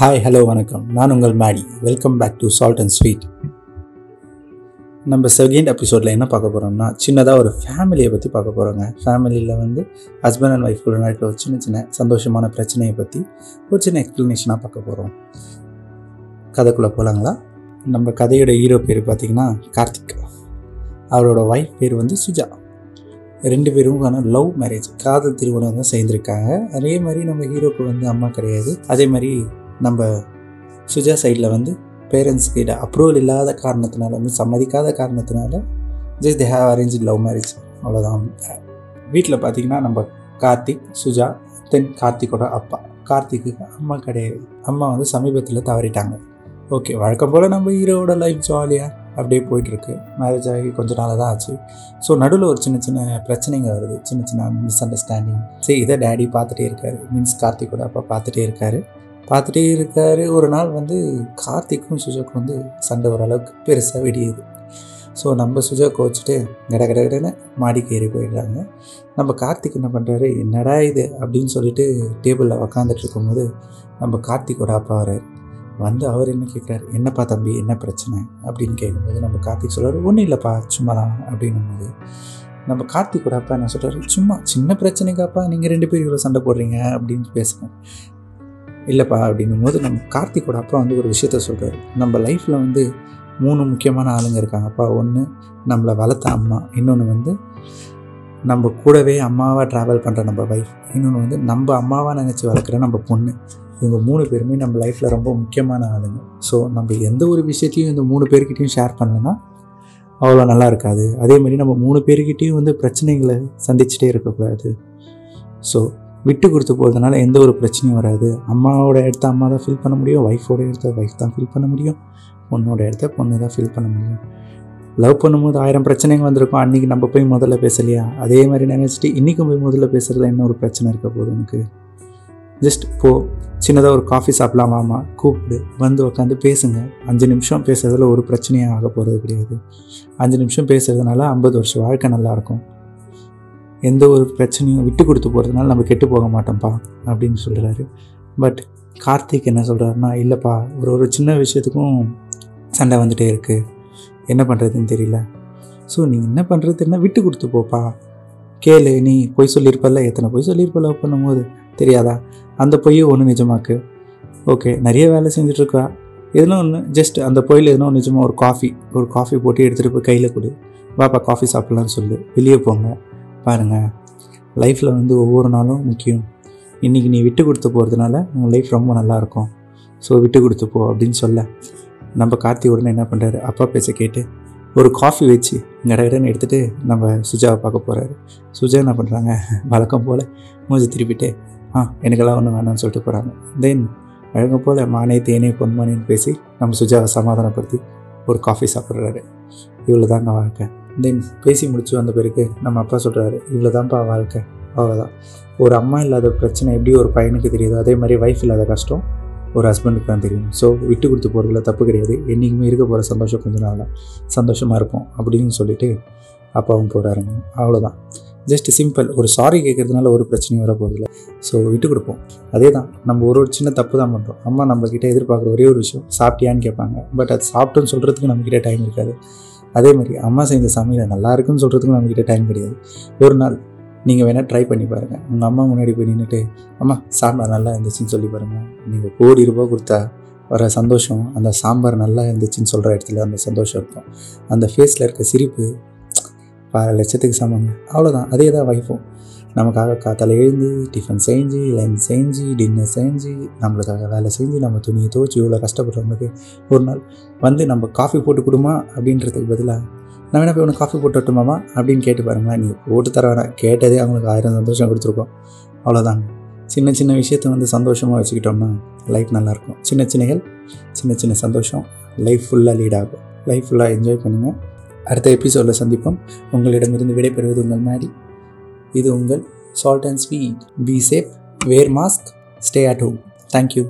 Hi hello வணக்கம். நான் உங்கள் Maddy. Welcome back to salt and sweet நம்ம செகண்ட் எபிசோடில் என்ன பார்க்க போகிறோம்னா சின்னதாக ஒரு ஃபேமிலியை பற்றி பார்க்க போகிறோங்க ஃபேமிலியில் வந்து ஹஸ்பண்ட் அண்ட் ஒய்ஃப் கூட நடக்கிற ஒரு சின்ன சின்ன சந்தோஷமான பிரச்சனையை பற்றி ஒரு சின்ன எக்ஸ்ப்ளனேஷனாக பார்க்க போகிறோம் கதைக்குள்ளே போகலாங்களா நம்ம கதையோட ஹீரோ பேர் பார்த்திங்கன்னா கார்த்திக். அவரோட ஒய்ஃப் பேர் வந்து சுஜா. ரெண்டு பேரும் லவ் மேரேஜ் காதல் திருமணம் தான் சேர்ந்துருக்காங்க. அதே மாதிரி நம்ம ஹீரோக்கு வந்து அம்மா கிடையாது. அதே மாதிரி நம்ம சுஜா சைடில் வந்து பேரண்ட்ஸ் கிட்ட அப்ரூவல் இல்லாத காரணத்தினால மீன்ஸ் சம்மதிக்காத காரணத்தினால just they have arrange love marriage அவ்வளோதான் வீட்டில் பார்த்தீங்கன்னா நம்ம கார்த்திக் சுஜா தென் கார்த்திக்கோட அப்பா. கார்த்திக்கு அம்மா கிடையாது. அம்மா வந்து சமீபத்தில் தவறிட்டாங்க. ஓகே வழக்கம் போல் நம்ம ஹீரோவோட லைஃப் ஜாலியாக அப்படியே போயிட்டுருக்கு. மேரேஜ் ஆகி கொஞ்ச நாள் தான் ஆச்சு. ஸோ நடுவில் ஒரு சின்ன சின்ன பிரச்சனைங்க வருது. சின்ன சின்ன மிஸ் அண்டர்ஸ்டாண்டிங் சரி இதை டேடி பார்த்துட்டே இருக்காரு. மீன்ஸ் கார்த்திக்கோட அப்பா பார்த்துட்டே இருக்காரு. பார்த்துட்டே இருக்காரு. ஒரு நாள் வந்து கார்த்திக்கும் சுஜாக்கும் வந்து சண்டை ஓரளவுக்கு பெருசாக வெடியுது. ஸோ நம்ம சுஜாக்கு வச்சுட்டு கட கட கடன்னு மாடிக்கு ஏறி போயிடுறாங்க. நம்ம கார்த்திக் என்ன பண்ணுறாரு என்னடா இது? அப்படின்னு சொல்லிட்டு டேபிளில் உக்காந்துட்டு இருக்கும்போது நம்ம கார்த்திக்கோட அப்பா வராரு வந்து அவர் என்ன கேட்குறாரு? என்னப்பா தம்பி என்ன பிரச்சனை? அப்படின்னு கேட்கும்போது நம்ம கார்த்திக் சொல்கிறார் ஒன்றும் இல்லைப்பா சும்மா தான் அப்படின்னும் போது நம்ம கார்த்திக்கோட அப்பா என்ன சொல்கிறாரு சும்மா சின்ன பிரச்சனைக்காப்பா நீங்கள் ரெண்டு பேரும் இவ்வளோ சண்டை போடுறீங்க? அப்படின்னு பேசுகிறேன் இல்லைப்பா அப்படின்னும் போது நம்ம கார்த்திக்கோட அப்பா வந்து ஒரு விஷயத்த சொல்கிறாரு நம்ம லைஃப்பில் வந்து மூணு முக்கியமான ஆளுங்க இருக்காங்கப்பா ஒன்று நம்மளை வளர்த்த அம்மா. இன்னொன்று வந்து நம்ம கூடவே அம்மாவாக ட்ராவல் பண்ணுற நம்ம ஒய்ஃப் இன்னொன்று வந்து நம்ம அம்மாவாக நினச்சி வளர்க்குற நம்ம பொண்ணு. இவங்க மூணு பேருமே நம்ம லைஃப்பில் ரொம்ப முக்கியமான ஆளுங்க. ஸோ நம்ம எந்த ஒரு விஷயத்தையும் இந்த மூணு பேர்கிட்டையும் ஷேர் பண்ணலன்னா அவ்வளோ நல்லா இருக்காது. அதேமாதிரி நம்ம மூணு பேர்கிட்டையும் வந்து பிரச்சனைகளை சந்திச்சுட்டே இருக்கக்கூடாது. ஸோ விட்டு கொடுத்து போகிறதுனால எந்த ஒரு பிரச்சனையும் வராது. அம்மாவோட இடத்த அம்மா தான் ஃபீல் பண்ண முடியும். ஒய்ஃபோட இடத்த ஒய்ஃப் தான் ஃபீல் பண்ண முடியும். பொண்ணோட இடத்த பொண்ணு தான் ஃபீல் பண்ண முடியும். லவ் பண்ணும்போது ஆயிரம் பிரச்சனைங்க வந்திருக்கும். அன்றைக்கி நம்ம போய் முதல்ல பேசலையா? அதே மாதிரி நினச்சிட்டு இன்றைக்கும் போய் முதல்ல பேசுகிறதுல என்ன ஒரு பிரச்சனை இருக்க போகுது உனக்கு. ஜஸ்ட் போ. சின்னதாக ஒரு காஃபி சாப்பிடலாமாமா கூப்பிடு. வந்து உட்காந்து பேசுங்க. அஞ்சு நிமிஷம் பேசுறதுல ஒரு பிரச்சனையும் ஆக போகிறது கிடையாது. அஞ்சு நிமிஷம் பேசுறதுனால ஐம்பது வருஷம் வாழ்க்கை நல்லாயிருக்கும். எந்த ஒரு பிரச்சனையும் விட்டு கொடுத்து போகிறதுனால நம்ம கெட்டு போக மாட்டோம்ப்பா அப்படின்னு சொல்கிறாரு பட் கார்த்திக் என்ன சொல்கிறாருன்னா இல்லைப்பா ஒரு ஒரு சின்ன விஷயத்துக்கும் சண்டை வந்துகிட்டே இருக்குது என்ன பண்ணுறதுன்னு தெரியல. ஸோ நீ என்ன பண்ணுறதுன்னா விட்டு கொடுத்து போப்பா. கேளு நீ பொய் சொல்லியிருப்பல்ல எத்தனை பொய் சொல்லியிருப்ப லவ் பண்ணும்போது. தெரியாதா? அந்த பொய்யை ஒன்று நிஜமாக்கு. ஓகே நிறைய வேலை செஞ்சுட்ருக்கா எதுனா ஒன்று ஜஸ்ட் அந்த பொயில் எதுனா ஒன்று நிஜமாக ஒரு காஃபி ஒரு காஃபி போட்டு எடுத்துகிட்டு போய் கையில் கொடு. வாப்பா காஃபி சாப்பிட்லான்னு சொல்லு. வெளியே போங்க. பாருங்கள் லைஃப்பில் வந்து ஒவ்வொரு நாளும் முக்கியம். இன்றைக்கி நீ விட்டு கொடுத்து போகிறதுனால உன் லைஃப் ரொம்ப நல்லாயிருக்கும். ஸோ விட்டு கொடுத்து போ அப்படின்னு சொல்ல. நம்ம கார்த்தி உடனே என்ன பண்ணுறாரு அப்பா பேச கேட்டு ஒரு காஃபி வச்சு கடகடன்னு எடுத்துகிட்டு நம்ம சுஜாவை பார்க்க போகிறாரு சுஜா என்ன பண்ணுறாங்க வழக்கம் போல் மூஞ்சி திருப்பிட்டு ஆ எனக்கெல்லாம் ஒன்றும் வேணாம்னு சொல்லிட்டு போகிறாங்க தென் வழக்கம் போல் மானே தேனே பொன்மானேன்னு பேசி நம்ம சுஜாவை சமாதானப்படுத்தி ஒரு காஃபி சாப்பிட்றாரு. இவ்வளோ தாங்க வாழ்க்கை. தென் பேசி முடிச்சு வந்த பிறகு நம்ம அப்பா சொல்கிறாரு இவ்வளோ தான்ப்பா வாழ்க்கை. அவ்வளோதான் ஒரு அம்மா இல்லாத பிரச்சனை எப்படி ஒரு பையனுக்கு தெரியுதோ அதே மாதிரி ஒய்ஃப் இல்லாத கஷ்டம் ஒரு ஹஸ்பண்டுக்கு தான் தெரியும். ஸோ விட்டு கொடுத்து போகிறதுல தப்பு கிடையாது. என்றைக்குமே இருக்க போகிற சந்தோஷம் கொஞ்ச நாள் தான் சந்தோஷமாக இருப்போம் அப்படின்னு சொல்லிட்டு அப்பாவும் போகிறாருங்க அவ்வளோதான் ஜஸ்ட் சிம்பிள் ஒரு சாரி கேட்குறதுனால ஒரு பிரச்சனையும் வர போகிறதில்ல ஸோ விட்டு கொடுப்போம். அதே தான் நம்ம ஒரு ஒரு சின்ன தப்பு தான் பண்ணுறோம் அம்மா நம்மக்கிட்ட எதிர்பார்க்குற ஒரே ஒரு விஷயம் சாப்பிட்டியான்னு கேட்பாங்க. பட் அது சாப்பிட்டுன்னு சொல்கிறதுக்கு நம்மக்கிட்ட டைம் இருக்காது. அதே மாதிரி அம்மா செஞ்ச சமையல் நல்லா இருக்குன்னு சொல்கிறதுக்கும் நம்மக்கிட்ட டைம் கிடையாது. ஒரு நாள் நீங்கள் வேணால் ட்ரை பண்ணி பாருங்கள் உங்கள் அம்மா முன்னாடி போய் நின்றுட்டு அம்மா சாம்பார் நல்லா இருந்துச்சுன்னு சொல்லி பாருங்கள் நீங்கள் கோடி ரூபா கொடுத்தா வர சந்தோஷம் அந்த சாம்பார் நல்லா இருந்துச்சுன்னு சொல்கிற இடத்துல அந்த சந்தோஷம் இருக்கும். அந்த ஃபேஸில் இருக்க சிரிப்பு பல லட்சத்துக்கு சமங்க அவ்வளோதான் அதே தான் வைஃபும் நமக்காக காத்தால் எழுந்து டிஃபன் செஞ்சு லஞ்ச் செஞ்சு டின்னர் செஞ்சு நம்மளுக்காக வேலை செஞ்சு நம்ம துணியை துவச்சி இவ்வளோ கஷ்டப்படுறவங்களுக்கு ஒரு நாள் வந்து நம்ம காஃபி போட்டு கொடுமா அப்படின்றதுக்கு பதிலாக நான் என்ன போய் ஒன்று காஃபி போட்டு விட்டுமாமா அப்படின்னு கேட்டு பாருங்களேன். நீ போட்டு தர வேணாம். கேட்டதே அவங்களுக்கு ஆயிரம் சந்தோஷம் கொடுத்துருக்கோம். அவ்வளோதாங்க சின்ன சின்ன விஷயத்த வந்து சந்தோஷமாக வச்சுக்கிட்டோம்னா லைஃப் நல்லாயிருக்கும். சின்ன சின்னகள் சின்ன சின்ன சந்தோஷம். லைஃப் ஃபுல்லாக லீட் ஆகும். லைஃப் ஃபுல்லாக என்ஜாய் பண்ணுங்கள் அடுத்த எபிசோடில் சந்திப்போம். உங்களிடமிருந்து விடைபெறுவது உங்கள் மேடி இது உங்கள் salt and sweet be safe wear mask stay at home thank you